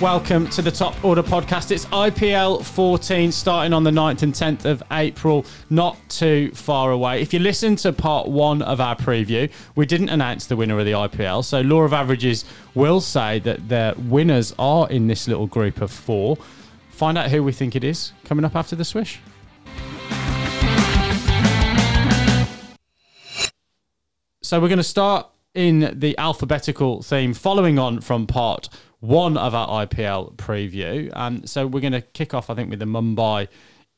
Welcome to the Top Order podcast. It's IPL 14 starting on the 9th and 10th of April, not too far away. If you listen to part one of our preview, we didn't announce the winner of the IPL. So, Law of Averages will say that the winners are in this little group of four. Find out who we think it is coming up after the swish. So, we're going to start in the alphabetical theme, following on from part one of our IPL preview. Um, so we're going to kick off, I think, with the Mumbai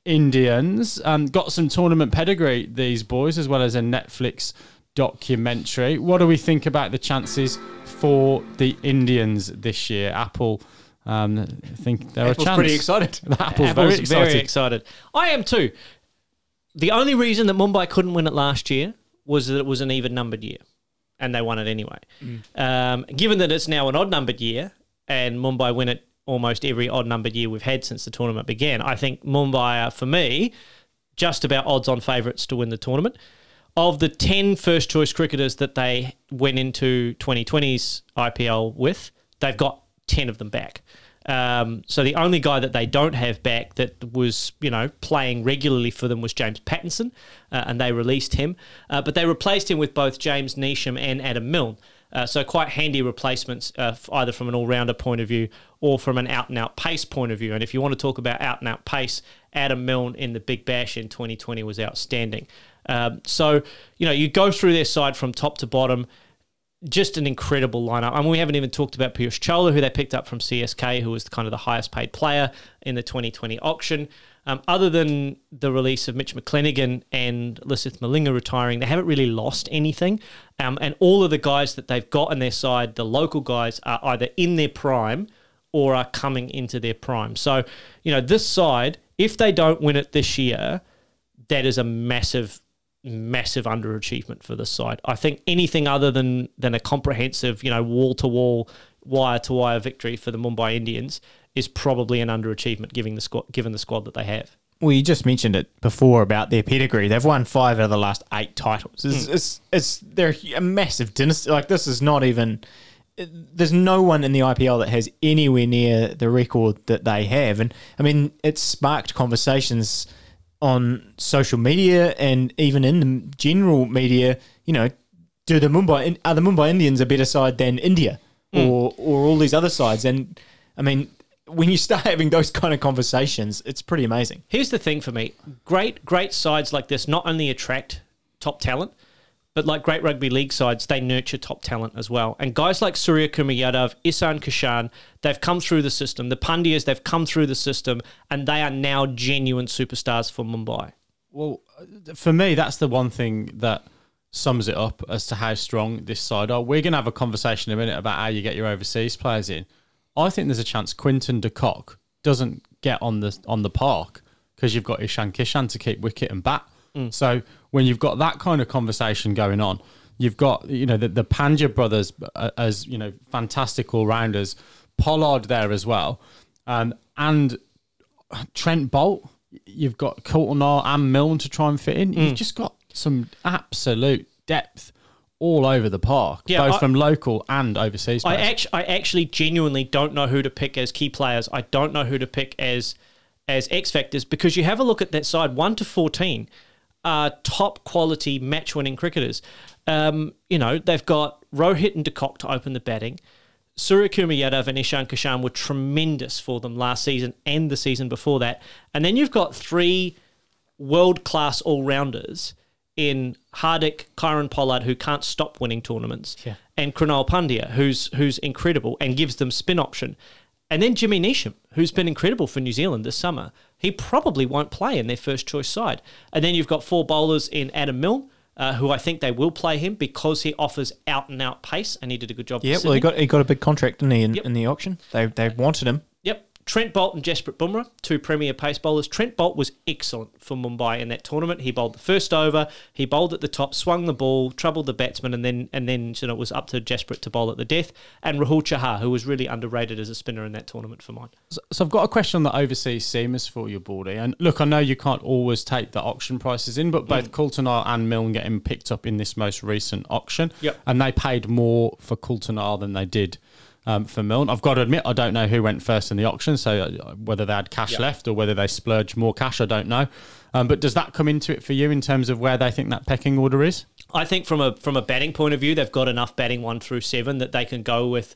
Indians. Um, got some tournament pedigree, these boys, as well as a Netflix documentary. What do we think about the chances for the Indians this year? Apple. Um, I think they're Apple's a chance. pretty excited. Apple's, Apple's very excited. very excited. I am too. The only reason that Mumbai couldn't win it last year was that it was an even numbered year, and they won it anyway. Um, given that it's now an odd numbered year, and Mumbai win it almost every odd numbered year we've had since the tournament began, I think Mumbai are, for me, just about odds on favourites to win the tournament. Of the 10 first choice cricketers that they went into 2020's IPL with, they've got 10 of them back. Um, so the only guy that they don't have back that was, you know, playing regularly for them was James Pattinson, uh, and they released him. Uh, but they replaced him with both James Neesham and Adam Milne. Uh, so quite handy replacements, uh, either from an all-rounder point of view or from an out-and-out pace point of view. And if you want to talk about out-and-out pace, Adam Milne in the Big Bash in 2020 was outstanding. Um, so you know, you go through their side from top to bottom just an incredible lineup. I mean, we haven't even talked about Piyush Chawla, who they picked up from CSK, who was kind of the highest paid player in the 2020 auction. Um, other than the release of Mitch McClenaghan and Lasith Malinga retiring, they haven't really lost anything. Um, and all of the guys that they've got on their side, the local guys, are either in their prime or are coming into their prime. So, you know, this side, if they don't win it this year, that is a massive massive underachievement for this side. I think anything other than than a comprehensive, you know, wall to wall, wire to wire victory for the Mumbai Indians is probably an underachievement given the squad given the squad that they have. Well, you just mentioned it before about their pedigree. They've won five out of the last eight titles. It's, hmm. it's, it's they're a massive dynasty. Like this is not even. There's no one in the IPL that has anywhere near the record that they have, and I mean, it's sparked conversations on social media and even in the general media. You know, do the Mumbai are the Mumbai Indians a better side than India hmm. or or all these other sides? And I mean, when you start having those kind of conversations, it's pretty amazing. Here's the thing for me: great, great sides like this not only attract top talent, but like great rugby league sides, they nurture top talent as well. And guys like Surya Kumar Yadav, Ishan Kishan, they've come through the system. The Pandyas, they've come through the system, and they are now genuine superstars for Mumbai. Well, uh, for me, that's the one thing that sums it up as to how strong this side are. We're going to have a conversation in a minute about how you get your overseas players in. I think there's a chance Quinton de Kock doesn't get on the on the park because you've got Ishan Kishan to keep wicket and bat. So when you've got that kind of conversation going on, you've got you know the, the Pandya brothers uh, as you know fantastic all rounders, Pollard there as well, um, and Trent Boult. You've got Coulter and Milne to try and fit in. Mm. You've just got some absolute depth all over the park, Yeah, both I- from local and overseas. I actually, I actually genuinely don't know who to pick as key players. I don't know who to pick as as X factors because you have a look at that side one to fourteen are top quality match winning cricketers. Um, you know they've got Rohit and De Kock to open the batting. Surya Kumar Yadav and Ishan Kishan were tremendous for them last season and the season before that. And then you've got three world class all rounders in Hardik, Kieron Pollard, who can't stop winning tournaments, and Krunal Pandya, who's who's incredible and gives them spin option. And then Jimmy Neesham, who's been incredible for New Zealand this summer. He probably won't play in their first choice side. And then you've got four bowlers in Adam Milne, uh, who I think they will play him because he offers out and out pace, and he did a good job. Yeah, well, he got he got a big contract, didn't he, in, Yep. in the auction? They they wanted him. Trent Boult and Jasprit Bumrah, two premier pace bowlers. Trent Boult was excellent for Mumbai in that tournament. He bowled the first over, he bowled at the top, swung the ball, troubled the batsman, and then and then you know, it was up to Jasprit to bowl at the death. And Rahul Chahar, who was really underrated as a spinner in that tournament for mine. So, so I've got a question on the overseas seamers for you, Baldy. And look, I know you can't always take the auction prices in, but Mm. both Coulter and Milne getting picked up in this most recent auction. Yep. And they paid more for Coulter than they did um, for Milne. I've got to admit, I don't know who went first in the auction, so uh, whether they had cash left or whether they splurged more cash, I don't know. Um, but does that come into it for you in terms of where they think that pecking order is? I think from a from a batting point of view, they've got enough batting one through seven that they can go with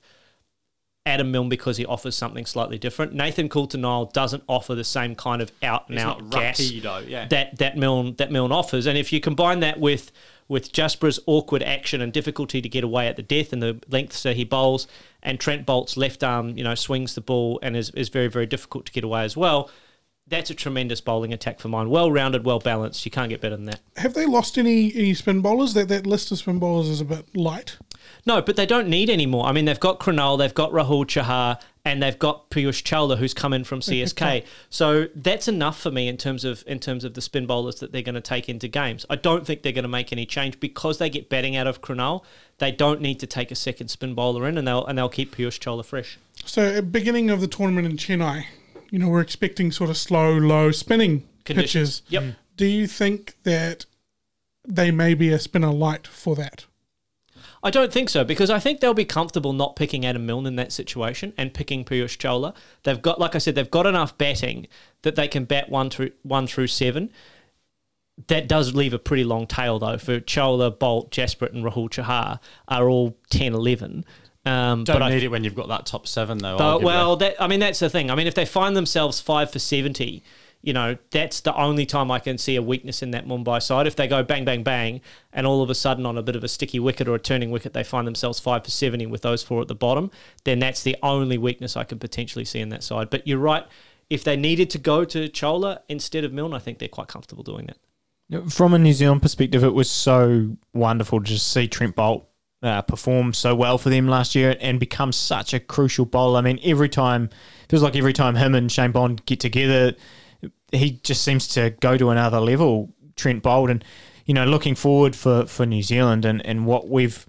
Adam Milne because he offers something slightly different. Nathan Coulter-Nile doesn't offer the same kind of out and out gas yeah. that that Milne that Milne offers. And if you combine that with with Jasper's awkward action and difficulty to get away at the death and the length so he bowls, and Trent Boult's left arm, you know, swings the ball and is, is very, very difficult to get away as well. That's a tremendous bowling attack for mine. Well rounded, well balanced. You can't get better than that. Have they lost any, any spin bowlers? That that list of spin bowlers is a bit light. No, but they don't need any more. I mean, they've got Krunal, they've got Rahul Chahar, and they've got Piyush Chawla, who's come in from CSK. so that's enough for me in terms of in terms of the spin bowlers that they're going to take into games. I don't think they're going to make any change because they get batting out of Krunal. They don't need to take a second spin bowler in, and they'll and they'll keep Piyush Chawla fresh. So at beginning of the tournament in Chennai, you know, we're expecting sort of slow, low spinning Conditions. pitches. Yep. Do you think that they may be a spinner light for that? I don't think so because I think they'll be comfortable not picking Adam Milne in that situation and picking Piyush Chawla. They've got, like I said, they've got enough batting that they can bat one through one through seven. That does leave a pretty long tail though. For Chawla, Boult, Jasprit, and Rahul Chahar are all 10, 11. Um, Don't but need I, it when you've got that top seven, though. but, well, that, I mean that's the thing. I mean, if they find themselves five for seventy, you know, that's the only time I can see a weakness in that Mumbai side. If they go bang, bang, bang, and all of a sudden on a bit of a sticky wicket or a turning wicket, they find themselves five for 70 with those four at the bottom, then that's the only weakness I could potentially see in that side. But you're right. If they needed to go to Chawla instead of Milne, I think they're quite comfortable doing that. From a New Zealand perspective, it was so wonderful to just see Trent Boult uh, perform so well for them last year and become such a crucial bowler. I mean, every time, feels like every time him and Shane Bond get together, he just seems to go to another level, Trent Boult. And, you know, looking forward for, for New Zealand and, and what we've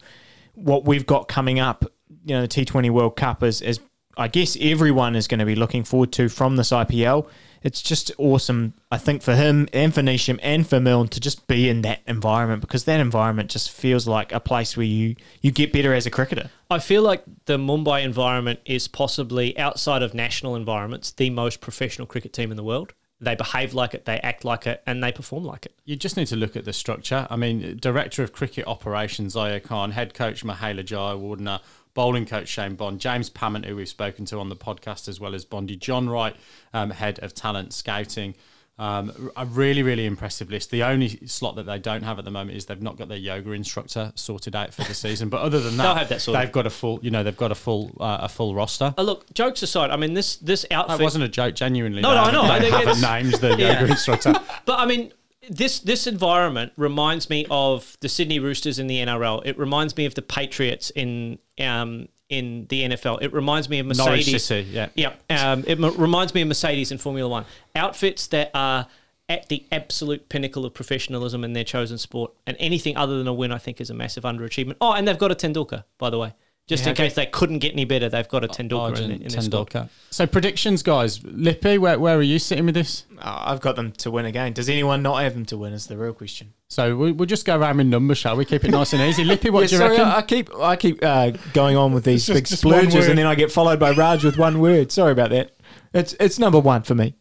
what we've got coming up, you know, the T20 World Cup is, is I guess everyone is going to be looking forward to from this IPL. It's just awesome, I think, for him and for Neesham and for Milne to just be in that environment because that environment just feels like a place where you, you get better as a cricketer. I feel like the Mumbai environment is possibly outside of national environments the most professional cricket team in the world. They behave like it, they act like it, and they perform like it. You just need to look at the structure. I mean, Director of Cricket Operations, Zaheer Khan, Head Coach Mahela Jayawardene, Bowling Coach Shane Bond, James Pamment, who we've spoken to on the podcast, as well as Bondy, John Wright, um, Head of Talent Scouting. Um, a really, really impressive list. The only slot that they don't have at the moment is they've not got their yoga instructor sorted out for the season. But other than that, that they've got a full, you know, they've got a full, uh, a full roster. Uh, look, jokes aside, I mean this this outfit That wasn't a joke, genuinely. No, no, I know. They haven't named the Yeah. yoga instructor. But I mean, this this environment reminds me of the Sydney Roosters in the NRL. It reminds me of the Patriots in um in the NFL. It reminds me of Mercedes. City, yeah. Yeah. Um, it m- reminds me of Mercedes in Formula One. Outfits that are at the absolute pinnacle of professionalism in their chosen sport, and anything other than a win, I think, is a massive underachievement. Oh, and they've got a Tendulkar, by the way. Just Yeah, in case they couldn't get any better, they've got a Tendulkar in, Arjun in their squad. Tendulkar. So predictions, guys. Lippy, where, where are you sitting with this? Uh, I've got them to win again. Does anyone not have them to win? Is the real question. So we, we'll just go around in numbers, shall we? Keep it nice and easy. Lippy, what Yeah, do you sorry, reckon? I I keep I keep uh, going on with these just- big just splurges, and then I get followed by Raj with one word. Sorry about that. It's it's number one for me.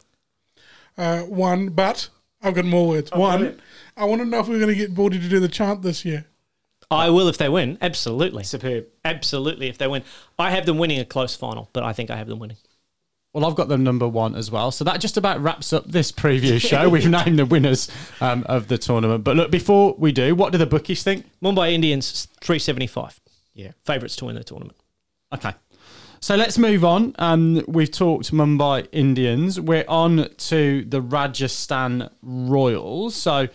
Uh, one, but I've got more words. one, I want to know if we're going to get Baldy to do the chant this year. I will if they win. Absolutely. Superb. Absolutely, if they win. I have them winning a close final, but I think I have them winning. Well, I've got them number one as well. So that just about wraps up this preview show. We've named the winners um, of the tournament. But look, before we do, what do the bookies think? Mumbai Indians, 375. Yeah. Favourites to win the tournament. Okay. So let's move on. Um, we've talked Mumbai Indians. We're on to the Rajasthan Royals. So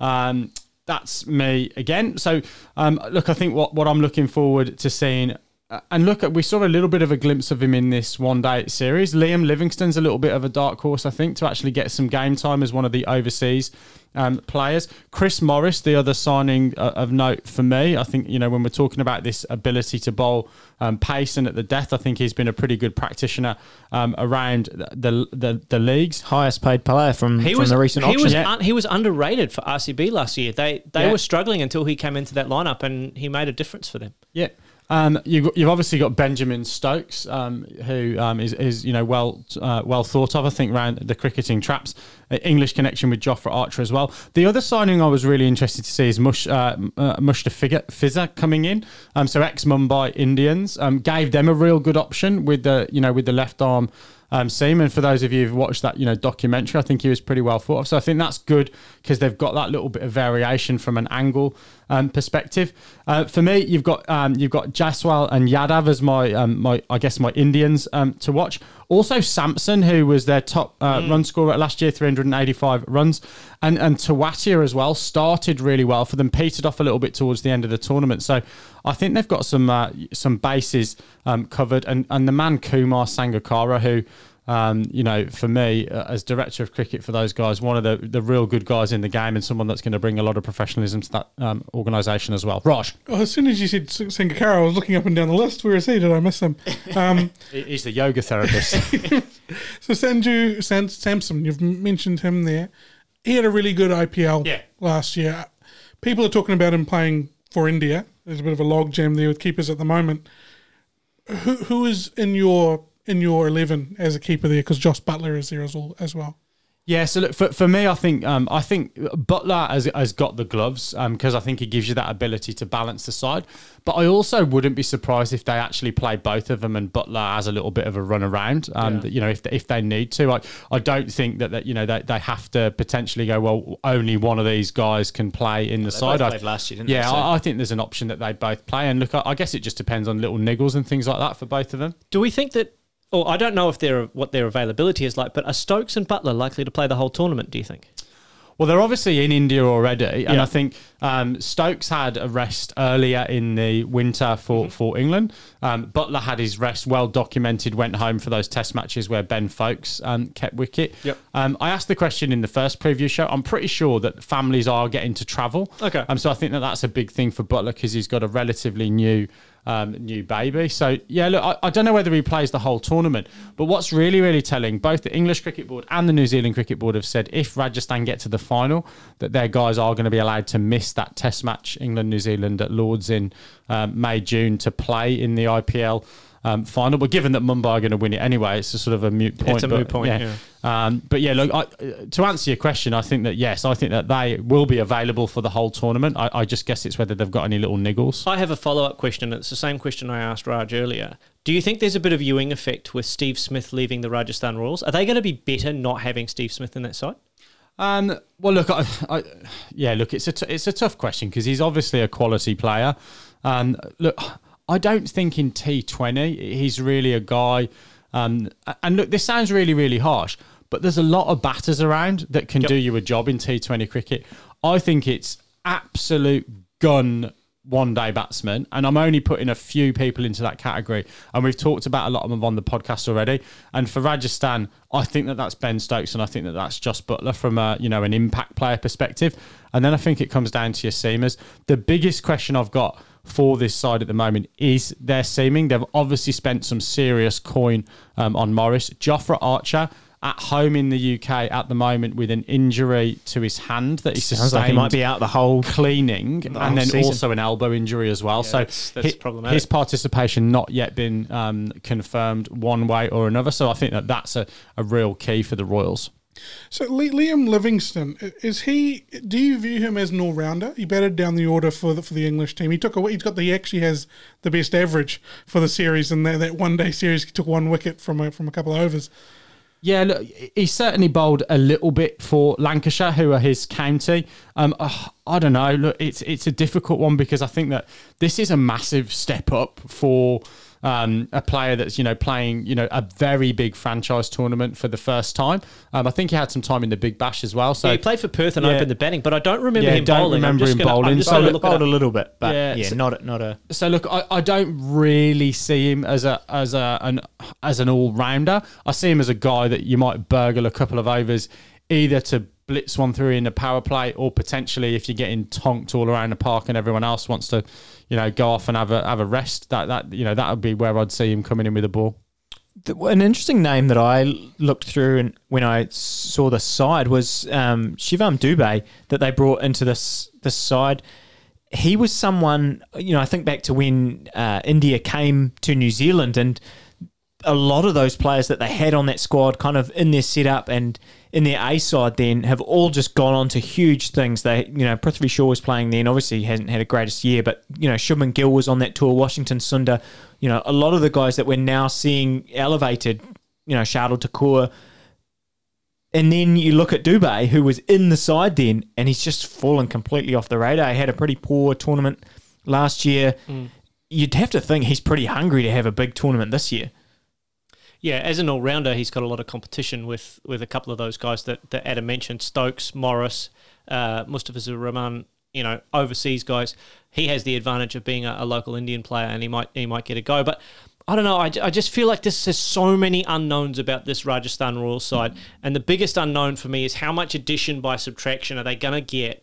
um, that's me again. So um, look, I think what, what I'm looking forward to seeing. Uh, And look, we saw a little bit of a glimpse of him in this one day series. Liam Livingstone's a little bit of a dark horse, I think, to actually get some game time as one of the overseas um, players. Chris Morris, the other signing uh, of note for me. I think, you know, when we're talking about this ability to bowl um, pace and at the death, I think he's been a pretty good practitioner um, around the, the the leagues. Highest paid player from, He from was the recent he auction. was Yeah. un, he was underrated for RCB last year. They they Yeah. were struggling until he came into that lineup and he made a difference for them. Yeah. Um, you've, you've obviously got Benjamin Stokes, um, who um, is, is you know well uh, well thought of. I think around the cricketing traps, uh, English connection with Jofra Archer as well. The other signing I was really interested to see is Mush uh, uh, Fizzer coming in. Um, so ex Mumbai Indians um, gave them a real good option with the you know with the left arm um, seam. And for those of you who've watched that, you know, documentary, I think he was pretty well thought of. So I think that's good because they've got that little bit of variation from an angle um, perspective. Uh, for me, you've got um, you've got Jaiswal and Yadav as my um, my I guess my Indians um, to watch. Also Samson, who was their top uh, mm. run scorer last year, 385 runs, and and Tewatia as well started really well for them. Petered off a little bit towards the end of the tournament, so I think they've got some uh, some bases um, covered. And and the man Kumar Sangakkara, who um, you know, for me, uh, as director of cricket for those guys, one of the, the real good guys in the game and someone that's going to bring a lot of professionalism to that um, organisation as well. Raj. Well, as soon as you said Sangakkara, I was looking up and down the list. Where is he? Did I miss him? Um, He's the yoga therapist. so Sanju San, Samson, you've mentioned him there. He had a really good IPL yeah. last year. People are talking about him playing for India. There's a bit of a logjam there with keepers at the moment. Who who is in your in your eleven as a keeper there? Because Josh Buttler is there as well. As well. Yeah, so look, for, for me, I think um, I think Buttler has, has got the gloves because um, I think he gives you that ability to balance the side. But I also wouldn't be surprised if they actually play both of them and Buttler has a little bit of a run around. Um, yeah. You know, if, if they need to, I, I don't think that, that you know they, they have to potentially go. Well, only one of these guys can play in the well, side. I, last year, yeah, so. I, I, think there's an option that they both play. And look, I, I guess it just depends on little niggles and things like that for both of them. Do we think that or I don't know if they're what their availability is like, but are Stokes and Buttler likely to play the whole tournament? Do you think? Well, they're obviously in India already, and yeah. I think um, Stokes had a rest earlier in the winter for, mm-hmm. for England. Um, Buttler had his rest well documented, went home for those test matches where Ben Foakes um, kept wicket. Yep. Um, I asked the question in the first preview show. I'm pretty sure that families are getting to travel. Okay. Um, so I think that that's a big thing for Buttler because he's got a relatively new um, new baby. So yeah, look, I, I, don't know whether he plays the whole tournament, but what's really, really telling, both the English Cricket Board and the New Zealand Cricket Board have said if Rajasthan get to the final, that their guys are going to be allowed to miss that Test match England New Zealand at Lords in um, May June to play in the IPL um, final. But given that Mumbai are going to win it anyway, it's a sort of a mute point. It's a but, moot point. Yeah. yeah. Um, but yeah, look, I, to answer your question, I think that yes, I think that they will be available for the whole tournament. I, I just guess it's whether they've got any little niggles. I have a follow up question. It's the same question I asked Raj earlier. Do you think there's a bit of Ewing effect with Steve Smith leaving the Rajasthan Royals? Are they going to be better not having Steve Smith in that side? Um, well, look, I, I, yeah, look, it's a t- it's a tough question because he's obviously a quality player. Um, look, I don't think in T20 he's really a guy. Um, and look, this sounds really, really harsh, but there's a lot of batters around that can yep. do you a job in T20 cricket. I think it's absolute gun one day batsman, and I'm only putting a few people into that category. And we've talked about a lot of them on the podcast already. And for Rajasthan, I think that that's Ben Stokes, and I think that that's Jos Buttler from a you know an impact player perspective. And then I think it comes down to your seamers. The biggest question I've got for this side at the moment is their seaming. They've obviously spent some serious coin um, on Morris. Jofra Archer at home in the UK at the moment with an injury to his hand that he Sounds sustained. Like he might be out the whole cleaning, the and then season. also an elbow injury as well. Yeah, so that's, that's his, his, participation not yet been um, confirmed one way or another. So I think that that's a, a real key for the Royals. So Liam Livingstone is he? Do you view him as an all rounder? He batted down the order for the for the English team. He took a, he's got the he actually has the best average for the series in that, that one day series. He took one wicket from a, from a couple of overs. Yeah, look, he certainly bowled a little bit for Lancashire, who are his county. Um, oh, I don't know. Look, it's it's a difficult one because I think that this is a massive step up for um, a player that's you know playing you know a very big franchise tournament for the first time. Um, I think he had some time in the Big Bash as well. So yeah, he played for Perth and yeah. opened the batting, but I don't remember yeah, him don't bowling. Remember him gonna, bowling. So look bowled a little bit, but yeah, yeah so, not not a. So look, I, I don't really see him as a as a an as an all rounder. I see him as a guy that you might burgle a couple of overs either to blitz one through in a power play or potentially if you're getting tonked all around the park and everyone else wants to you know, go off and have a have a rest. That that you know that would be where I'd see him coming in with a ball. An interesting name that I looked through and when I saw the side was um, Shivam Dube that they brought into this this side. he was someone, you know, I think back to when uh, India came to New Zealand and a lot of those players that they had on that squad, kind of in their setup and in their A side, then have all just gone on to huge things. They, you know, Prithvi Shaw was playing then. Obviously, he hasn't had a greatest year, but you know, Shubman Gill was on that tour. Washington Sundar, you know, a lot of the guys that we're now seeing elevated, you know, Shardul Thakur. And then you look at Dube, who was in the side then, and he's just fallen completely off the radar. He had a pretty poor tournament last year. Mm. You'd have to think he's pretty hungry to have a big tournament this year. Yeah, as an all rounder, he's got a lot of competition with with a couple of those guys that, that Adam mentioned Stokes, Morris, uh, Mustafa Rahman, you know, overseas guys. He has the advantage of being a, a local Indian player and he might he might get a go. But I don't know. I, I just feel like this has so many unknowns about this Rajasthan Royals side. And the biggest unknown for me is how much addition by subtraction are they going to get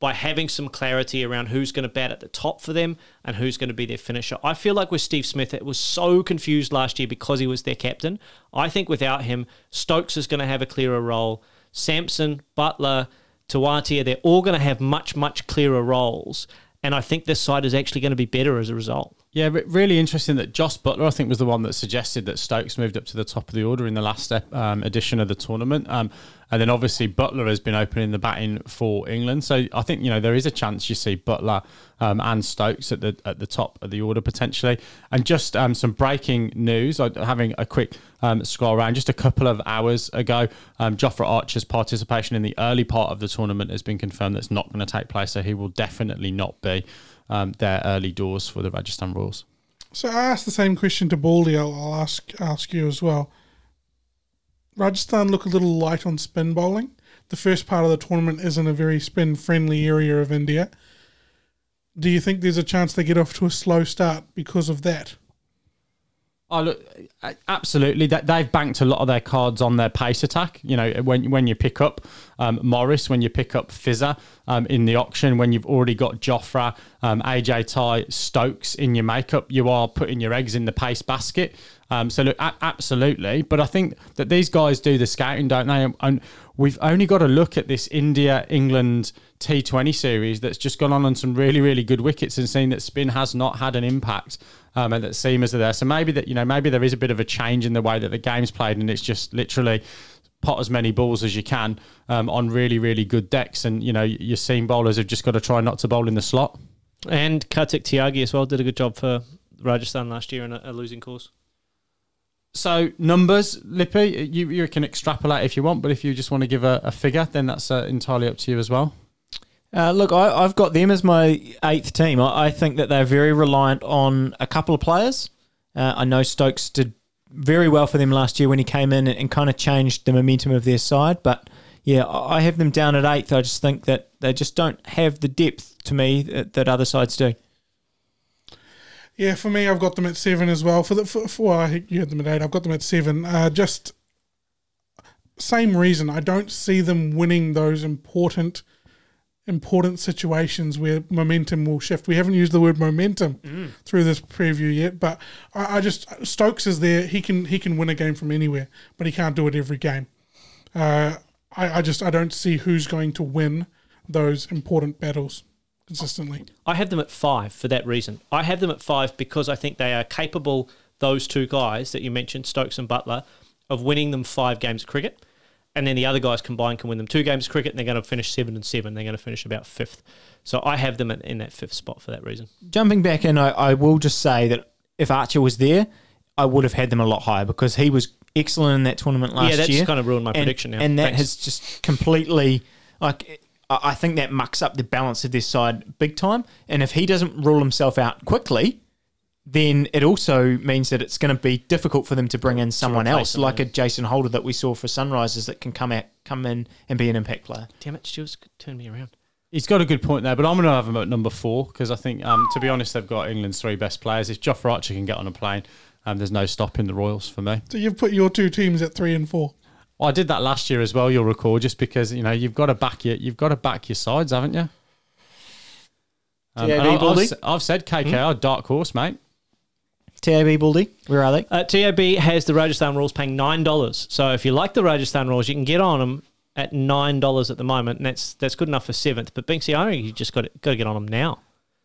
by having some clarity around who's going to bat at the top for them and who's going to be their finisher. I feel like with Steve Smith, it was so confused last year because he was their captain. I think without him, Stokes is going to have a clearer role. Samson, Buttler, Tewatia, they're all going to have much, much clearer roles. And I think this side is actually going to be better as a result. Yeah, really interesting that Joss Buttler, I think, was the one that suggested that Stokes moved up to the top of the order in the last um, edition of the tournament. Um, and then obviously Buttler has been opening the batting for England. So I think, you know, there is a chance you see Buttler um, and Stokes at the at the top of the order potentially. And just um, some breaking news, having a quick um, scroll around, just a couple of hours ago, um, Jofra Archer's participation in the early part of the tournament has been confirmed that's not going to take place. So he will definitely not be um, their early doors for the Rajasthan Royals. So I asked the same question to Baldy. I'll, I'll ask ask you as well. Rajasthan look a little light on spin bowling. The first part of the tournament isn't a very spin friendly area of India. Do you think there's a chance they get off to a slow start because of that? Oh look, absolutely. They've banked a lot of their cards on their pace attack. You know, when when you pick up um, Morris, when you pick up Fizzer um, in the auction, when you've already got Jofra, um, AJ Tye, Stokes in your makeup, you are putting your eggs in the pace basket. Um, so look, a- absolutely. But I think that these guys do the scouting, don't they? And we've only got to look at this India England T20 series that's just gone on on some really really good wickets and seen that spin has not had an impact um, and that seamers are there. So maybe that you know maybe there is a bit of a change in the way that the game's played and it's just literally pot as many balls as you can um, on really really good decks and you know your seam bowlers have just got to try not to bowl in the slot. And Kartik Tyagi as well did a good job for Rajasthan last year in a, a losing course. So numbers, Lippy, you, you can extrapolate if you want, but if you just want to give a, a figure, then that's uh, entirely up to you as well. Uh, look, I, I've got them as my eighth team. I, I think that they're very reliant on a couple of players. Uh, I know Stokes did very well for them last year when he came in and, and kind of changed the momentum of their side. But yeah, I I have them down at eighth. I just think that they just don't have the depth to me that, that other sides do. Yeah, for me, I've got them at seven as well. For the for, for well, I think you had them at eight. I've got them at seven. Uh, just same reason. I don't see them winning those important important situations where momentum will shift. We haven't used the word momentum through this preview yet, but I, I just Stokes is there. He can he can win a game from anywhere, but he can't do it every game. Uh, I, I just I don't see who's going to win those important battles consistently. I have them at five for that reason. I have them at five because I think they are capable, those two guys that you mentioned, Stokes and Buttler, of winning them five games of cricket. And then the other guys combined can win them two games of cricket and they're going to finish seven and seven. They're going to finish about fifth. So I have them in, in that fifth spot for that reason. Jumping back in, I, I will just say that if Archer was there, I would have had them a lot higher because he was excellent in that tournament last year. yeah, that's year. kind of ruined my and, prediction now. And that Thanks. has just completely like I I think that mucks up the balance of this side big time. And if he doesn't rule himself out quickly, then it also means that it's going to be difficult for them to bring in someone else, him, like yeah. a Jason Holder that we saw for Sunrisers that can come out, come in and be an impact player. Damn it, Stuart's turned me around. He's got a good point there, but I'm going to have him at number four because I think, um, to be honest, they've got England's three best players. If Jofra Archer can get on a plane, um, there's no stopping the Royals for me. So you've put your two teams at three and four. Well, I did that last year as well. You'll recall, just because you know you've got to back your you've got to back your sides, haven't you? Um, TAB and I- I've, Baldy? s- I've said KKR dark horse, mate. TAB Baldy, where are they? Uh, TAB has the Rajasthan Royals paying nine dollars. So if you like the Rajasthan Royals, you can get on them at nine dollars at the moment, and that's that's good enough for seventh. But Binksy, I think you just got to, got to get on them now.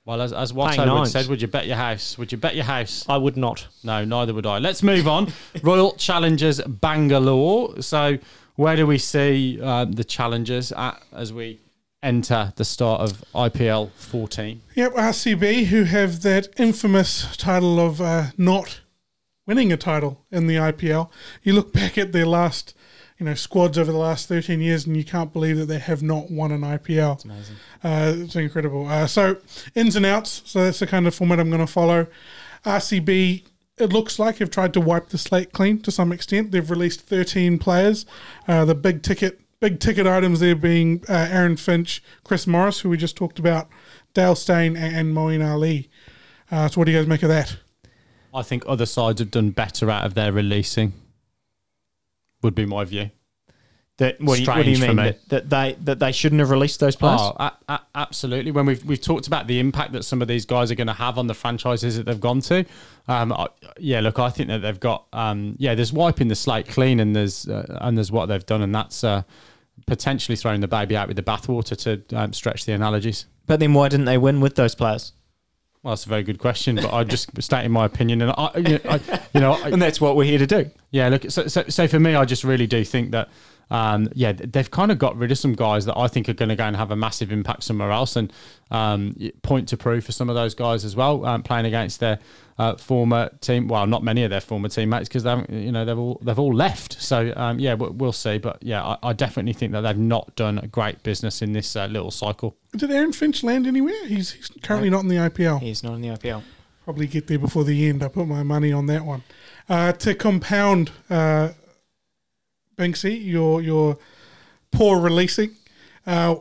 Well, as, as Playing Watto would nines. said, would you bet your house? Would you bet your house? I would not. No, neither would I. Let's move on. Royal Challengers Bangalore. So, where do we see um, the challengers at as we enter the start of IPL 14? Yep, RCB, who have that infamous title of uh, not winning a title in the IPL. You look back at their last, you know, squads over the last 13 years, and you can't believe that they have not won an IPL. It's amazing. Uh, it's incredible. Uh, so, ins and outs. So, that's the kind of format I'm going to follow. RCB, it looks like, have tried to wipe the slate clean to some extent. They've released 13 players. Uh, the big ticket. Big ticket items there being uh, Aaron Finch, Chris Morris, who we just talked about, Dale Steyn, and, and Moeen Ali. Uh, so, what do you guys make of that? I think other sides have done better out of their releasing. Would be my view. That what, do you, what do you mean me. that, that they that they shouldn't have released those players? Oh, a- a- absolutely. When we've we've talked about the impact that some of these guys are going to have on the franchises that they've gone to, um, I, yeah. Look, I think that they've got, um, yeah. There's wiping the slate clean, and there's uh, and there's what they've done, and that's uh, potentially throwing the baby out with the bathwater to um, stretch the analogies. But then why didn't they win with those players? Well, that's a very good question, but I just stating my opinion, and I, you know, I, you know, I, And that's what we're here to do. Yeah, look, so, so, so for me, I just really do think that, um, yeah, they've kind of got rid of some guys that I think are going to go and have a massive impact somewhere else, and um, point to prove for some of those guys as well, um, playing against their uh, former team. Well, not many of their former teammates because they, haven't- you know, they've all they've all left. So um, yeah, we'll, we'll see. But yeah, I, I definitely think that they've not done a great business in this uh, little cycle. Did Aaron Finch land anywhere? He's, he's currently not in the IPL. He's not in the IPL. Probably get there before the end. I put my money on that one. Uh, to compound, Binksy, your your poor releasing. Uh,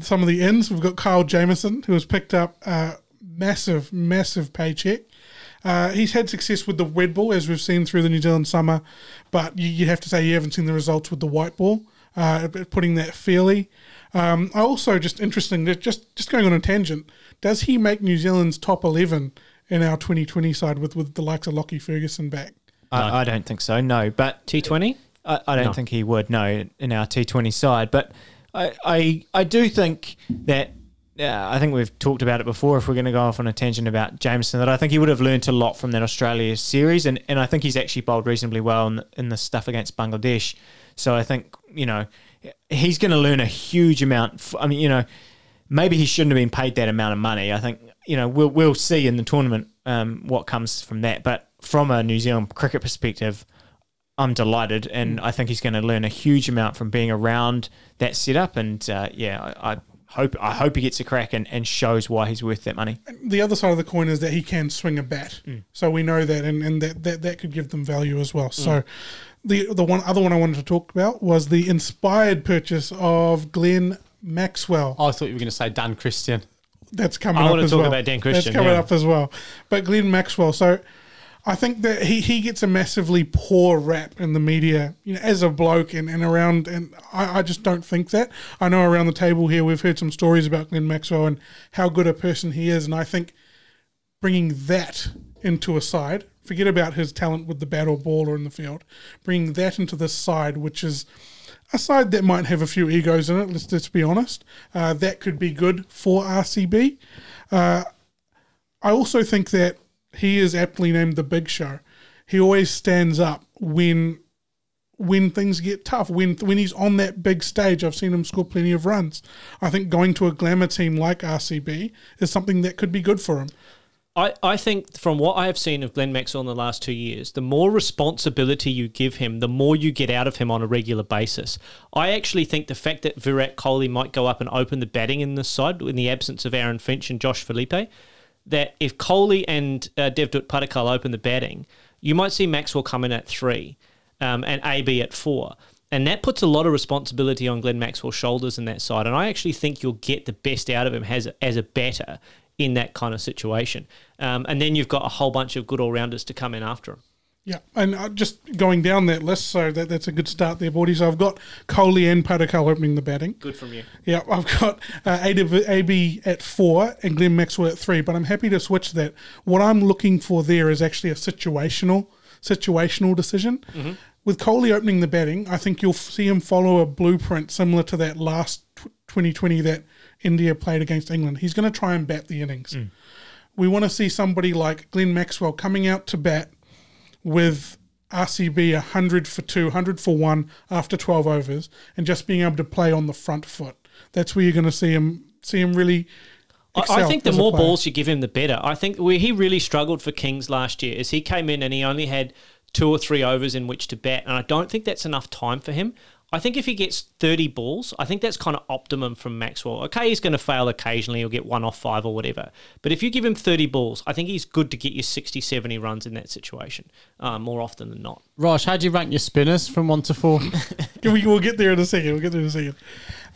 some of the ends. We've got Kyle Jamieson, who has picked up a massive, massive paycheck. Uh, he's had success with the red ball, as we've seen through the New Zealand summer, but you, you have to say you haven't seen the results with the white ball. Uh, putting that fairly. Um, also just interesting, just just going on a tangent. Does he make New Zealand's top eleven in our 2020 side with with the likes of Lockie Ferguson back? I, I don't think so. No, but T20? I, I don't No. think he would. No, in our T20 side, but I I, I do think that. Yeah, I think we've talked about it before. If we're going to go off on a tangent about Jamieson, that I think he would have learnt a lot from that Australia series, and, and I think he's actually bowled reasonably well in the, in the stuff against Bangladesh. So I think you know he's going to learn a huge amount. f- I mean, you know, maybe he shouldn't have been paid that amount of money. I think you know we'll we'll see in the tournament um, what comes from that. But from a New Zealand cricket perspective, I'm delighted, and mm. I think he's going to learn a huge amount from being around that setup. And uh, yeah, I, I hope I hope he gets a crack and, and shows why he's worth that money. the other side of the coin is that he can swing a bat. Mm. So we know that, and, and that, that that could give them value as well. Mm. So the the one other one I wanted to talk about was the inspired purchase of Glenn Maxwell. Oh, I thought you were going to say Dan Christian. That's coming I up want to as talk well. about Dan Christian, That's coming yeah. up as well. But Glenn Maxwell, so I think that he, he gets a massively poor rap in the media, you know, as a bloke and, and around, and I, I just don't think that. I know around the table here we've heard some stories about Glenn Maxwell and how good a person he is, and I think bringing that into a side, forget about his talent with the bat ball or in the field, bringing that into this side, which is a side that might have a few egos in it, let's, let's be honest, uh, that could be good for RCB. Uh, I also think that he is aptly named the big show. He always stands up when when things get tough, when when he's on that big stage. I've seen him score plenty of runs. I think going to a glamour team like RCB is something that could be good for him. I, I think from what I have seen of Glenn Maxwell in the last two years, the more responsibility you give him, the more you get out of him on a regular basis. I actually think the fact that Virat Kohli might go up and open the batting in this side in the absence of Aaron Finch and Josh Philippe, that if Kohli and uh, Devdutt Padikkal open the batting, you might see Maxwell come in at three um, and AB at four. And that puts a lot of responsibility on Glenn Maxwell's shoulders in that side. And I actually think you'll get the best out of him as a, as a batter in that kind of situation. Um, and then you've got a whole bunch of good all rounders to come in after him. Yeah, and uh, just going down that list, so that, that's a good start there, boys. I've got Kohli and Padikkal opening the batting. Good from you. Yeah, I've got uh, AB at four and Glenn Maxwell at three, but I'm happy to switch that. What I'm looking for there is actually a situational situational decision. with Kohli opening the batting, I think you'll see him follow a blueprint similar to that last tw 2020 that India played against England. He's going to try and bat the innings. We want to see somebody like Glenn Maxwell coming out to bat with RCB 100 for 2, 100 for 1 after 12 overs and just being able to play on the front foot. That's where you're going to see him see him really I- I think the more balls you give him, the better. I think where he really struggled for Kings last year is he came in and he only had two or three overs in which to bat, and I don't think that's enough time for him. I think if he gets 30 balls, I think that's kind of optimum from Maxwell. Okay, he's going to fail occasionally, he'll get one off five or whatever. But if you give him 30 balls, I think he's good to get you 60, 70 runs in that situation uh, more often than not. Raj, how do you rank your spinners from one to four? we, we'll get there in a second. We'll get there in a second.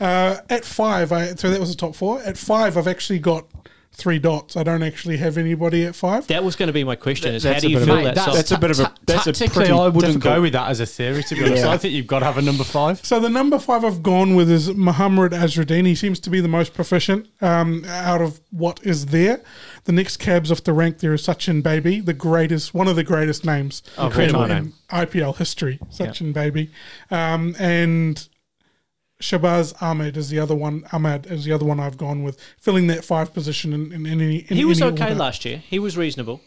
Uh, at five, I, so that was the top four. At five, I've actually got three dots. I don't actually have anybody at five. That was going to be my question: is how do you bit feel that? that's- that's a bit of a- that's a pretty I wouldn't difficult- go with that as a theory. To be honest, Yeah. I think you've got to have a number five. So the number five I've gone with is Muhammad Azruddin. He seems to be the most proficient um, out of what is there. The next cabs off the rank there is Sachin Baby, the greatest, one of the greatest names Incredible in, in name. IPL history. Sachin Baby, um, and Shahbaz Ahmed is the other one. Ahmed is the other one I've gone with, filling that five position in, in any. In he was any okay order. last year. He was reasonable.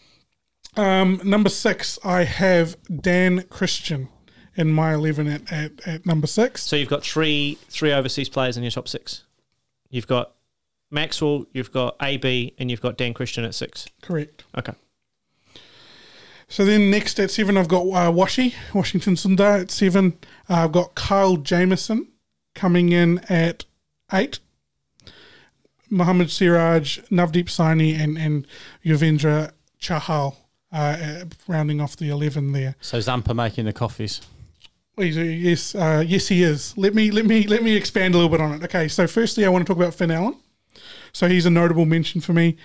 Um, number six, I have Dan Christian in my eleven at, at, at number six. So you've got three three overseas players in your top six. You've got Maxwell, you've got AB, and you've got Dan Christian at six. Correct. Okay. So then next at seven, I've got uh, Washi, Washington Sundar at seven. Uh, I've got Kyle Jamieson coming in at eight. Mohammad Siraj, Navdeep Saini, and, and Yuzvendra Chahal uh, uh, rounding off the 11 there. So Zampa making the coffees. Yes, uh, yes, he is. Let me let me let me expand a little bit on it. Okay, so firstly, I want to talk about Finn Allen. So he's a notable mention for me.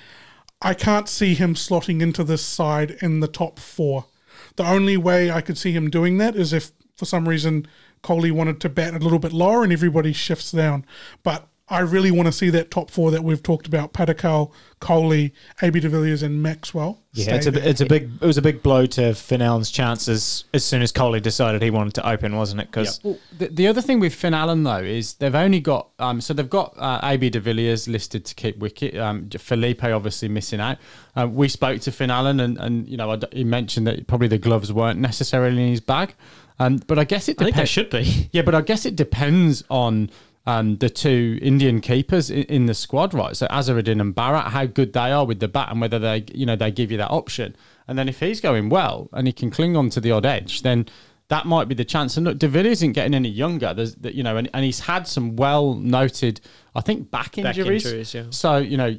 I can't see him slotting into this side in the top four. The only way I could see him doing that is if, for some reason, Kohli wanted to bat a little bit lower and everybody shifts down. But I really want to see that top four that we've talked about: Padikkal, Kohli, AB de Villiers, and Maxwell. Yeah, it's a, there. it's a big it was a big blow to Finn Allen's chances as soon as Kohli decided he wanted to open, wasn't it? Because Well, the, the other thing with Finn Allen though is they've only got um, so they've got uh, AB de Villiers listed to keep wicket. Um, Philippe obviously missing out. Uh, we spoke to Finn Allen and, and you know I d he mentioned that probably the gloves weren't necessarily in his bag. Um, but I guess it I think they depends. should be. Yeah, but I guess it depends on um, the two Indian keepers in, in the squad, right? So Azharuddin and Bharat, how good they are with the bat, and whether they, you know, they give you that option. And then if he's going well and he can cling on to the odd edge, then that might be the chance. And look, De isn't getting any younger. There's, you know, and, and he's had some well noted, I think, back Back injuries. injuries, yeah. So you know,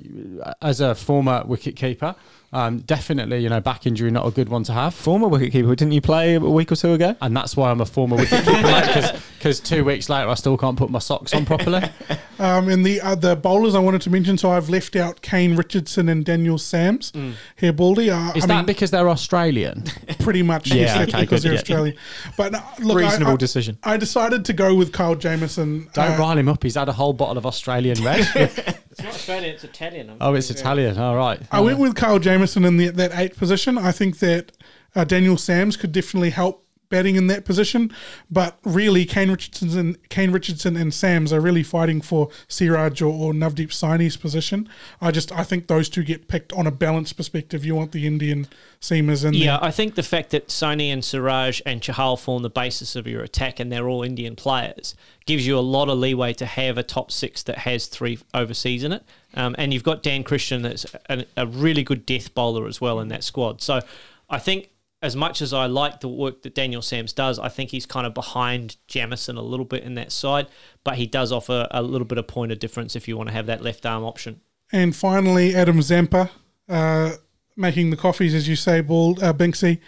as a former wicket keeper, um, definitely, you know, back injury not a good one to have. former wicketkeeper, didn't you play a week or two ago? And that's why I'm a former wicketkeeper, because two weeks later I still can't put my socks on properly. Um, and the other bowlers I wanted to mention, so I've left out Kane Richardson and Daniel Sams here, Baldy. Uh, Is I that mean, because they're Australian? pretty much Yeah, yes, okay, because good, they're yeah. Australian? But uh, look, Reasonable I, decision. I decided to go with Kyle Jamieson. Don't uh, rile him up. He's had a whole bottle of Australian red. It's not Australian, it's Italian. oh, it's Italian. All right. I went with Kyle Jamieson in the, that eight position. I think that uh, Daniel Sams could definitely help batting in that position, but really Kane Richardson and Kane Richardson and Sams are really fighting for Siraj or, or Navdeep Saini's position. I just I think those two get picked on a balanced perspective. You want the Indian seamers in Yeah, there. I think the fact that Saini and Siraj and Chahal form the basis of your attack and they're all Indian players gives you a lot of leeway to have a top six that has three overseas in it. Um, and you've got Dan Christian that's a, a really good death bowler as well in that squad. So I think as much as I like the work that Daniel Sams does, I think he's kind of behind Jamieson a little bit in that side, but he does offer a little bit of point of difference if you want to have that left arm option. And finally, Adam Zampa uh, making the coffees, as you say, Ball uh, Binksy.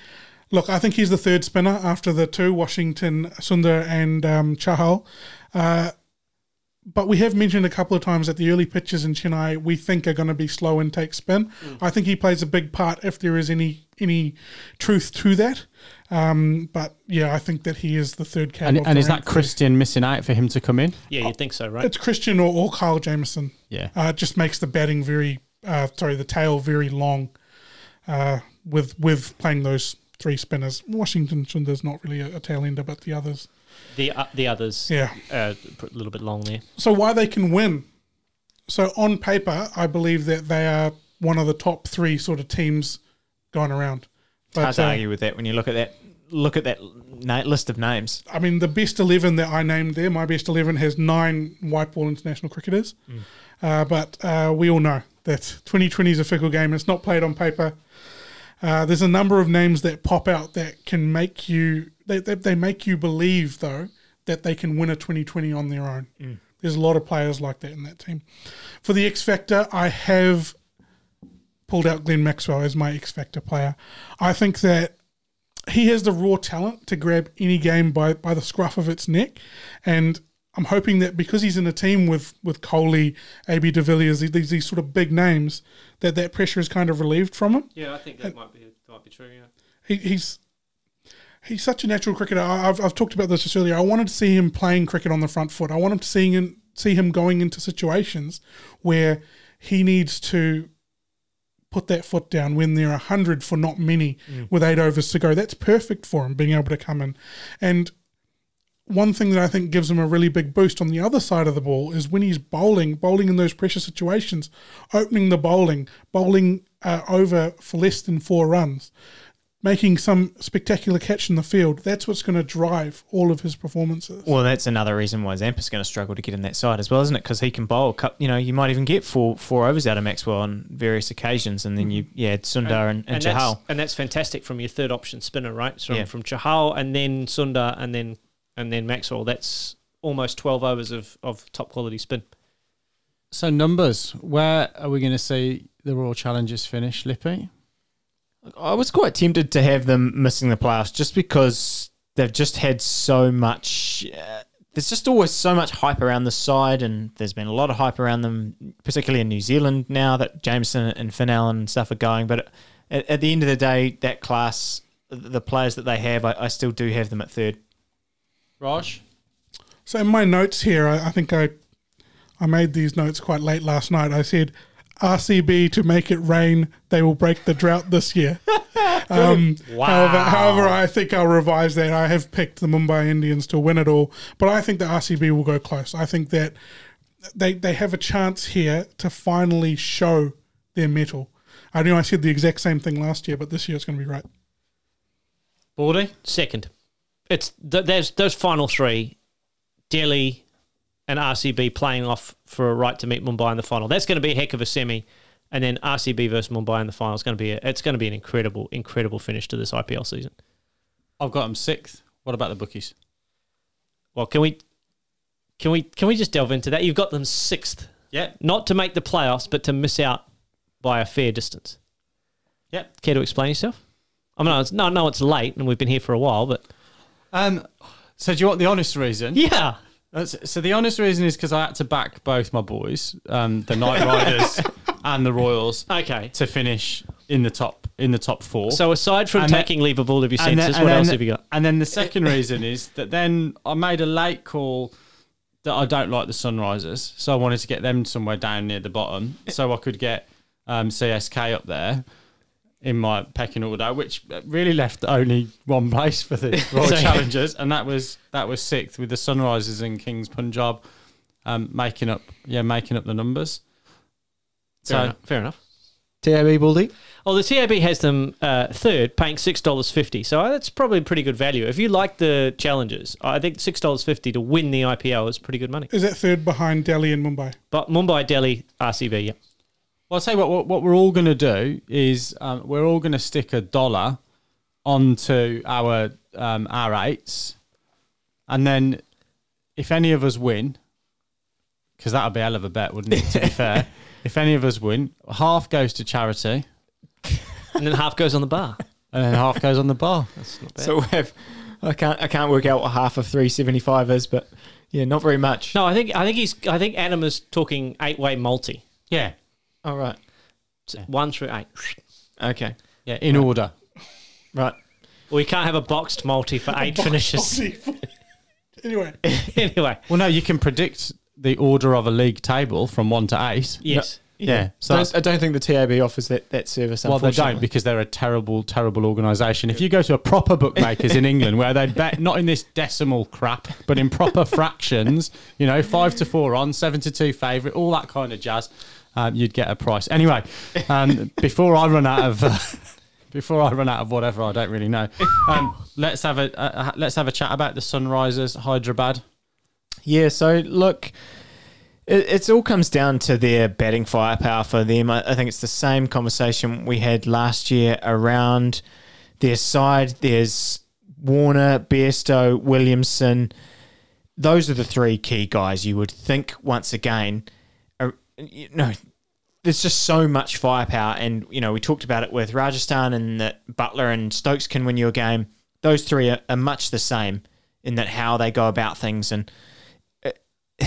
Look, I think he's the third spinner after the two Washington, Sundar, and um, Chahal. Uh, but we have mentioned a couple of times that the early pitches in Chennai we think are going to be slow and take spin. I think he plays a big part if there is any any truth to that. Um, but yeah, I think that he is the third cab. And, and is that rank there. Christian missing out for him to come in? Yeah, you'd think so, right? It's Christian or, or Kyle Jamieson. Yeah. Uh, it just makes the batting very, uh, sorry, the tail very long uh, with with playing those three spinners. Washington Sundar's not really a, a tail ender, but the others. The uh, the others, Yeah. uh, a little bit long there. So why they can win? So on paper, I believe that they are one of the top three sort of teams going around. It's hard to uh, argue with that when you look at that look at that na- list of names. I mean, the best eleven that I named there, my best eleven has nine white ball international cricketers. Uh, but uh, we all know that 2020 is a fickle game. It's not played on paper. Uh, there's a number of names that pop out that can make you they, they, they make you believe though that they can win a 2020 on their own. There's a lot of players like that in that team. For the X Factor, I have pulled out Glenn Maxwell as my X Factor player. I think that he has the raw talent to grab any game by, by the scruff of its neck. And I'm hoping that because he's in a team with, with Kohli, AB de Villiers, these, these sort of big names, that that pressure is kind of relieved from him. Yeah, I think that might be might be true. Yeah. He, he's he's such a natural cricketer. I- I've, I've talked about this just earlier. I wanted to see him playing cricket on the front foot. I want him to see him, see him going into situations where he needs to put that foot down when there are 100 for not many with eight overs to go. That's perfect for him, being able to come in. And one thing that I think gives him a really big boost on the other side of the ball is when he's bowling, bowling in those pressure situations, opening the bowling, bowling uh, over for less than four runs, making some spectacular catch in the field. That's what's going to drive all of his performances. Well, that's another reason why Zampa's going to struggle to get in that side as well, isn't it? Because he can bowl. a cou- You know, you might even get four four overs out of Maxwell on various occasions, and then mm-hmm. you yeah Sundar and, and, and that's, Chahal. and that's fantastic from your third option spinner, right? So Yeah. from Chahal and then Sundar and then and then Maxwell. That's almost twelve overs of, of top quality spin. So numbers, where are we going to see the Royal Challengers finish, Lippy? I was quite tempted to have them missing the playoffs just because they've just had so much. Uh, there's just always so much hype around the side, and there's been a lot of hype around them, particularly in New Zealand now that Jamieson and Finn Allen and stuff are going. But at, at the end of the day, that class, the players that they have, I, I still do have them at third. Raj? So in my notes here, I, I think I I made these notes quite late last night. I said RCB to make it rain, they will break the drought this year. um, However, however, I think I'll revise that. I have picked the Mumbai Indians to win it all, but I think the RCB will go close. I think that they they have a chance here to finally show their mettle. I know I said the exact same thing last year, but this year it's going to be right. Baldy? Second, it's th- there's those final three, Delhi and RCB playing off for a right to meet Mumbai in the final. That's going to be a heck of a semi, and then RCB versus Mumbai in the final is going to be a, it's going to be an incredible incredible finish to this IPL season. I've got them sixth. What about the bookies? Well, can we can we can we just delve into that? You've got them sixth, Yeah. not to make the playoffs, but to miss out by a fair distance. Yep. Care to explain yourself? I mean, it's, no, no, it's late and we've been here for a while, but Um, so do you want the honest reason? yeah, That's, so the honest reason is because I had to back both my boys, um, the Knight Riders and the Royals, okay. to finish in the top in the top four. So aside from And then- taking leave of all of your senses, what else have you got? And then the second reason is that then I made a late call that I don't like the Sunrisers, so I wanted to get them somewhere down near the bottom, so I could get um, CSK up there in my pecking order, which really left only one place for the Royal So- Challengers, and that was that was sixth with the Sunrisers and Kings Punjab um, making up yeah making up the numbers. Fair, So enough. Fair enough. TAB Baldy. Well, the TAB has them uh, third, paying six dollars fifty. So that's probably pretty good value. If you like the challenges, I think six dollars fifty to win the IPL is pretty good money. Is that third behind Delhi and Mumbai? But Mumbai, Delhi, RCB, yeah. Well, I'll tell you what, what, what we're all going to do is um, we're all going to stick a dollar onto our um, our eights, and then if any of us win, because that would be a hell of a bet, wouldn't it? To be fair, if any of us win, half goes to charity, And then half goes on the bar. and then half goes on the bar. That's not bad. So we have. I can't. I can't work out what half of three seventy five is, but yeah, not very much. no, I think I think he's I think Adam is talking eight way multi. Yeah, All right. So One through eight. Okay. yeah, in order. Right. We can't have a boxed multi for eight finishes. anyway, anyway, Well, no, you can predict the order of a league table from one to eight. yes. Yeah, so Don't- I don't think the TAB offers that, that service. Well, they don't unfortunately. because they're a terrible, terrible organisation. If you go to a proper bookmakers in England where they bet not in this decimal crap, but in proper fractions, you know, five to four on, seven to two favourite, all that kind of jazz, um, you'd get a price. Anyway, um, before I run out of. Uh, Before I run out of whatever, I don't really know. Um, let's have a uh, let's have a chat about the Sunrisers Hyderabad. Yeah, so look, it it's all comes down to their batting firepower for them. I, I think it's the same conversation we had last year around their side. There's Warner, Bairstow, Williamson. Those are the three key guys you would think once again. You know, there's just so much firepower, and you know we talked about it with Rajasthan and that Buttler and Stokes can win you a game. Those three are, are much the same in that how they go about things and uh,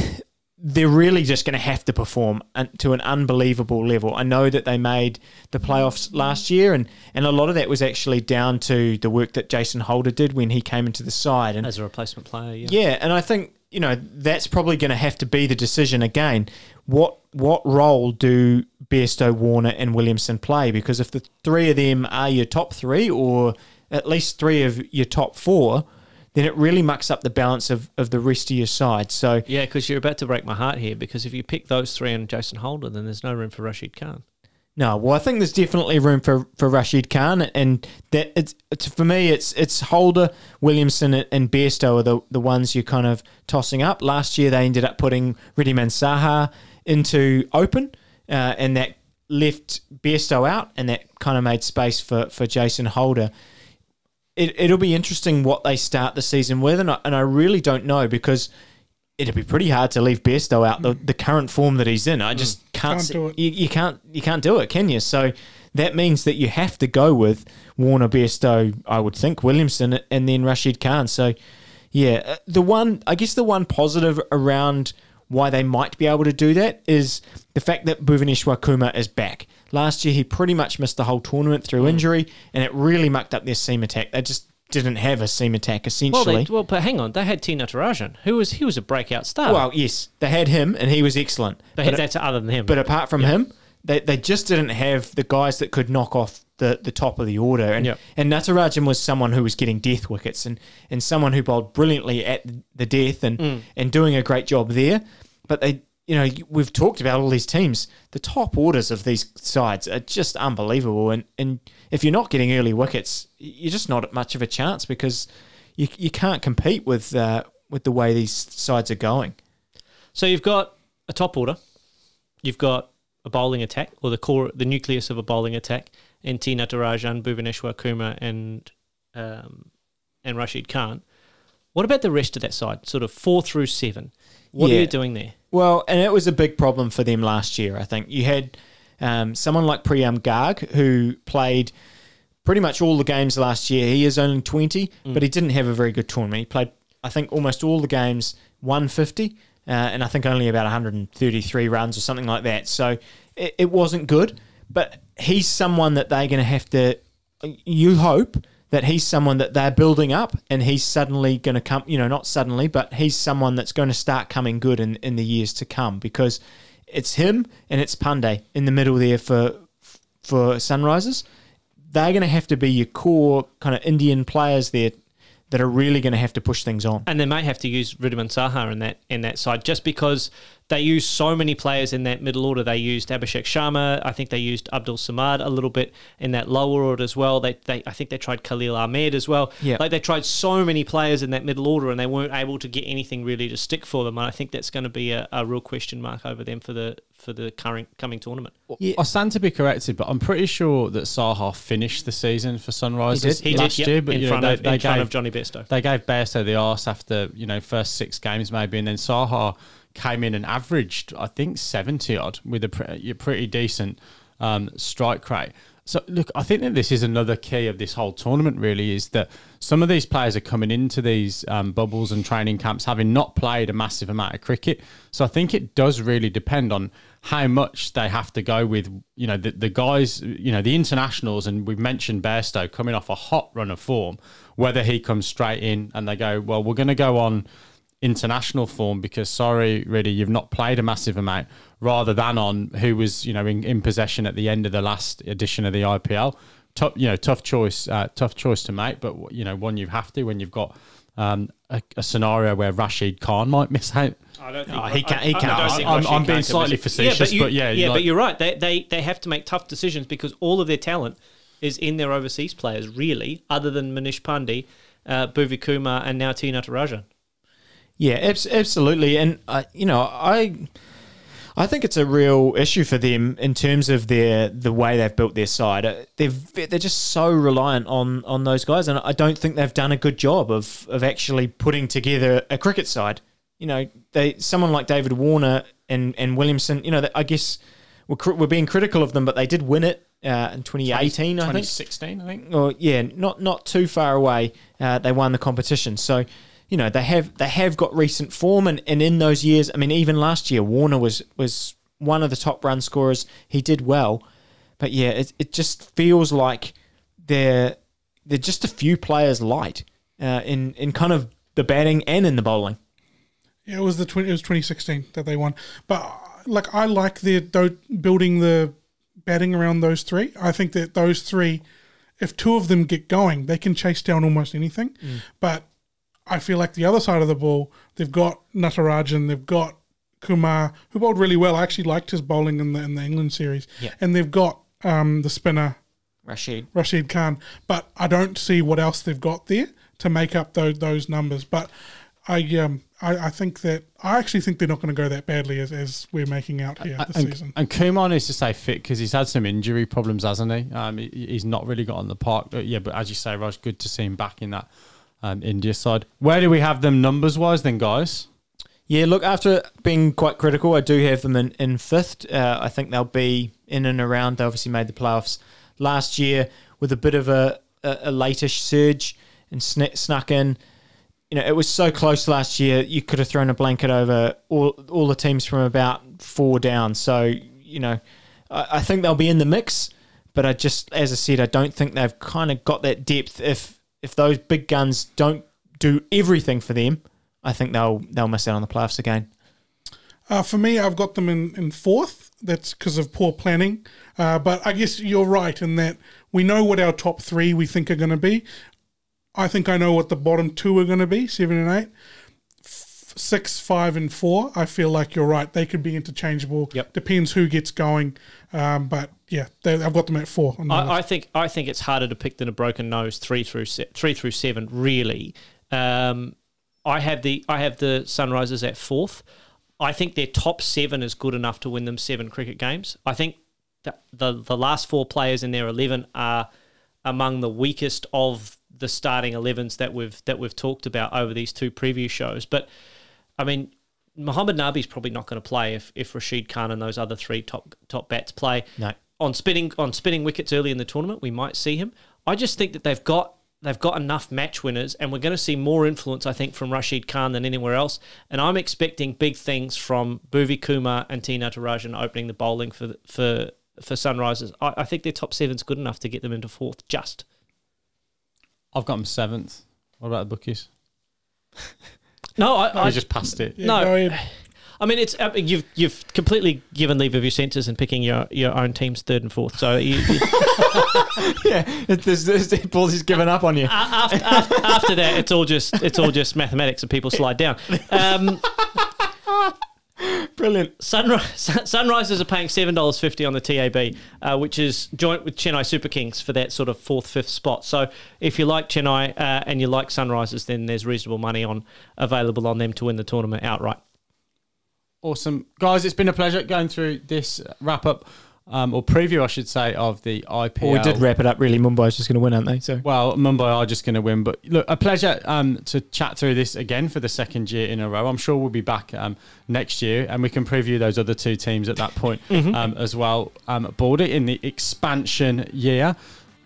they're really just going to have to perform to an unbelievable level. I know that they made the playoffs last year, and, and a lot of that was actually down to the work that Jason Holder did when he came into the side. And as a replacement player. Yeah. yeah, and I think you know that's probably going to have to be the decision again. What what role do Bairstow, Warner, and Williamson play? Because if the three of them are your top three, or at least three of your top four, then it really mucks up the balance of, of the rest of your side. So Yeah, because you're about to break my heart here. Because if you pick those three and Jason Holder, then there's no room for Rashid Khan. No, well, I think there's definitely room for, for Rashid Khan, and that it's, it's for me. It's it's Holder, Williamson, and Bairstow are the, the ones you're kind of tossing up. Last year they ended up putting Riddhiman Saha into open, uh, and that left Bairstow out, and that kind of made space for, for Jason Holder. It, it'll be interesting what they start the season with, and I, and I really don't know because it'd be pretty hard to leave Bairstow out the, the current form that he's in. I just can't, Can't do it. You, you can't you can't do it, can you? So that means that you have to go with Warner, Bairstow, I would think Williamson, and then Rashid Khan. So yeah, uh, the one I guess the one positive around why they might be able to do that is the fact that Bhuvaneshwar Kumar is back. Last year he pretty much missed the whole tournament through injury, and it really mucked up their seam attack. They just didn't have a seam attack Well, essentially. they, well, but hang on, they had T Natarajan, who was he was a breakout star. Well, yes, they had him, and he was excellent. but But, that's other than him. but apart from him, they, they just didn't have the guys that could knock off the, the top of the order. And Yep. and Natarajan was someone who was getting death wickets and, and someone who bowled brilliantly at the death and, Mm. and doing a great job there. But they, you know, we've talked about all these teams. The top orders of these sides are just unbelievable. And and if you're not getting early wickets, you're just not at much of a chance because you you can't compete with uh, with the way these sides are going. So you've got a top order, you've got a bowling attack, or the core, the nucleus of a bowling attack, in T Natarajan, Bhuvaneshwar Kumar, and um, and Rashid Khan. What about the rest of that side? Sort of four through seven. What are you doing there? Well, and it was a big problem for them last year. I think you had um, someone like Priyam Garg who played pretty much all the games last year. He is only twenty, but he didn't have a very good tournament. He played, I think, almost all the games, one fifty, uh, and I think only about one hundred and thirty three runs or something like that. So it, it wasn't good. But he's someone that they're going to have to. You hope that he's someone that they're building up and he's suddenly going to come, you know, not suddenly, but he's someone that's going to start coming good in, in the years to come because it's him and it's Pandey in the middle there for for Sunrisers. They're going to have to be your core kind of Indian players there that are really going to have to push things on. And they may have to use Riddhiman Saha in that in that side just because they used so many players in that middle order. They used Abhishek Sharma. I think they used Abdul Samad a little bit in that lower order as well. They, they I think they tried Khalil Ahmed as well. Yeah. Like they tried so many players in that middle order and they weren't able to get anything really to stick for them. And I think that's going to be a, a real question mark over them for the for the current coming tournament. I stand to be corrected, but I'm pretty sure that Saha finished the season for Sunrisers He last did, yep, year. But in you know, front they, of they in front gave of Jonny Bairstow. they gave Bairstow the arse after you know first six games maybe, and then Saha came in and averaged I think seventy odd with a pre- pretty decent um, strike rate. So look, I think that this is another key of this whole tournament. Really, is that some of these players are coming into these um, bubbles and training camps having not played a massive amount of cricket. So I think it does really depend on how much they have to go with. You know, the, the guys, you know, the internationals, and we've mentioned Bairstow coming off a hot run of form. Whether he comes straight in and they go, well, we're going to go on international form because sorry, really, you've not played a massive amount, rather than on who was you know in, in possession at the end of the last edition of the IPL. Tough, you know, tough choice, uh, tough choice to make, but you know, one you have to when you've got um, a, a scenario where Rashid Khan might miss out. I don't Oh, he can't- he can't. don't I'm- I'm being can slightly miss it. facetious, you, but yeah, yeah, like- but you're right. They, they they have to make tough decisions because all of their talent is in their overseas players, really, other than Manish Pandey, uh, Bhuvi Kumar, and now T Natarajan. Yeah, abs- absolutely. And uh, you know, I I think it's a real issue for them in terms of their the way they've built their side. Uh, They've they're just so reliant on on those guys, and I don't think they've done a good job of of actually putting together a cricket side. You know, they someone like David Warner and and Williamson. You know, I guess we're we're being critical of them, but they did win it uh, in 2018. I think 2016, I think. or yeah, not not too far away. Uh, they won the competition, so you know they have they have got recent form, and, and in those years, I mean, even last year, Warner was was one of the top run scorers. He did well, but yeah, it it just feels like they're they're just a few players light uh, in in kind of the batting and in the bowling. Yeah, it was the 20, it was 2016 that they won. But like I like their building the batting around those three. I think that those three, if two of them get going, they can chase down almost anything. But I feel like the other side of the ball, they've got Natarajan, they've got Kumar, who bowled really well. I actually liked his bowling in the in the England series, Yeah. and they've got um, the spinner Rashid. Rashid Khan, but I don't see what else they've got there to make up those those numbers. But I um I, I think that I actually think they're not going to go that badly as, as we're making out here this and, season. and Kumar needs to stay fit because he's had some injury problems, hasn't he? Um, he- he's not really got on the park. But yeah, but as you say, Raj, good to see him back in that um, India side. Where do we have them numbers wise then, guys? Yeah, look, after being quite critical, I do have them in, in fifth. Uh, I think they'll be in and around. They obviously made the playoffs last year with a bit of a, a, a latish surge and sn- snuck in. You know, it was so close last year, you could have thrown a blanket over all, all the teams from about four down. So, you know, I, I think they'll be in the mix. But I just, as I said, I don't think they've kind of got that depth. If if those big guns don't do everything for them, I think they'll they'll miss out on the playoffs again. Uh, for me, I've got them in, in fourth. That's because of poor planning. Uh, but I guess you're right in that we know what our top three we think are going to be. I think I know what the bottom two are going to be seven and eight. F- Six, five, and four. I feel like you're right. They could be interchangeable. Yep. Depends who gets going. Um, but yeah, they, I've got them at four. on the. I, I think I think it's harder to pick than a broken nose three through se- three through seven. Really, um, I have the I have the Sunrisers at fourth. I think their top seven is good enough to win them seven cricket games. I think that the the last four players in their eleven are among the weakest of the starting 11s that we've that we've talked about over these two previous shows. But I mean, Mohammad Nabi's probably not going to play if, if Rashid Khan and those other three top top bats play. No. On spinning on spinning wickets early in the tournament, we might see him. I just think that they've got they've got enough match winners, and we're going to see more influence, I think, from Rashid Khan than anywhere else. And I'm expecting big things from Bhuvi Kumar and T Natarajan opening the bowling for for for Sunrisers. I, I think their top seven's good enough to get them into fourth. Just I've got them seventh. What about the bookies? no, I, I I just passed it. Yeah, no. I mean, it's you've you've completely given leave of your senses in picking your, your own teams third and fourth. So you, you, yeah, there's, there's, Ballsy's given up on you. after, after, after that, it's all just it's all just mathematics and people slide down. Um, Brilliant. Sunri- Sun- Sunrisers are paying seven dollars fifty on the TAB, uh, which is joint with Chennai Super Kings for that sort of fourth, fifth spot. So if you like Chennai uh, and you like Sunrisers, then there's reasonable money on available on them to win the tournament outright. Awesome. Guys, it's been a pleasure going through this wrap up, um, or preview, I should say, of the IPL. Well, we did wrap it up. Really, Mumbai's just going to win, aren't they? So Well, Mumbai are just going to win, but look, a pleasure um, to chat through this again for the second year in a row. I'm sure we'll be back um, next year, and we can preview those other two teams at that point um, as well. Um, Baldy in the expansion year,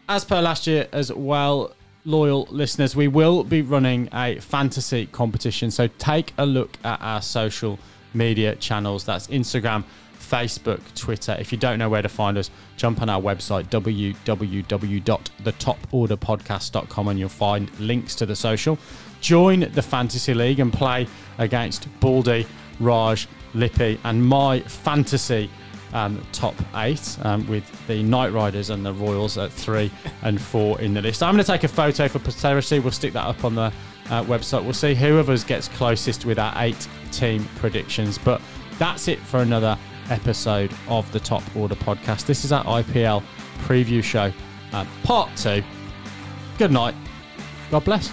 as per last year as well. Loyal listeners, we will be running a fantasy competition, so take a look at our social media channels. That's Instagram. Facebook, Twitter. If you don't know where to find us, jump on our website, www.thetoporderpodcast.com, and you'll find links to the social. Join the Fantasy League and play against Baldy, Raj, Lippy, and my fantasy um, top eight um, with the Knight Riders and the Royals at three and four in the list. I'm going to take a photo for posterity. We'll stick that up on the uh, website. We'll see who of us gets closest with our eight team predictions. But that's it for another episode of the Top Order podcast. This is our IPL preview show, uh, part two. Good night. God bless.